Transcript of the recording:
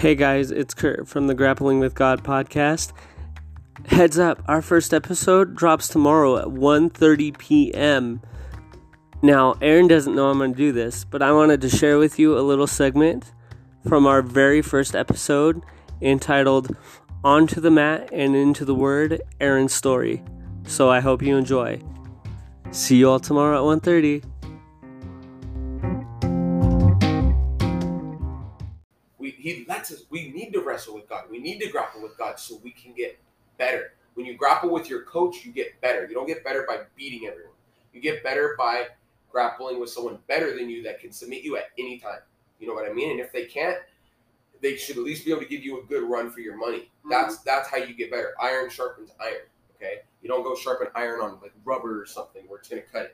Hey guys, it's Kurt from the Grappling with God podcast. Heads up, our first episode drops tomorrow at 1:30 p.m. Now, Aaron doesn't know I'm going to do this, but I wanted to share with you a little segment from our very first episode entitled Onto the Mat and Into the Word: Aaron's Story. So I hope you enjoy. See you all tomorrow at 1:30. He lets us. We need to wrestle with God. We need to grapple with God so we can get better. When you grapple with your coach, you get better. You don't get better by beating everyone. You get better by grappling with someone better than you that can submit you at any time. You know what I mean? And if they can't, they should at least be able to give you a good run for your money. Mm-hmm. That's that's how you get better. Iron sharpens iron. Okay, you don't go sharpen iron on like rubber or something where it's gonna cut it.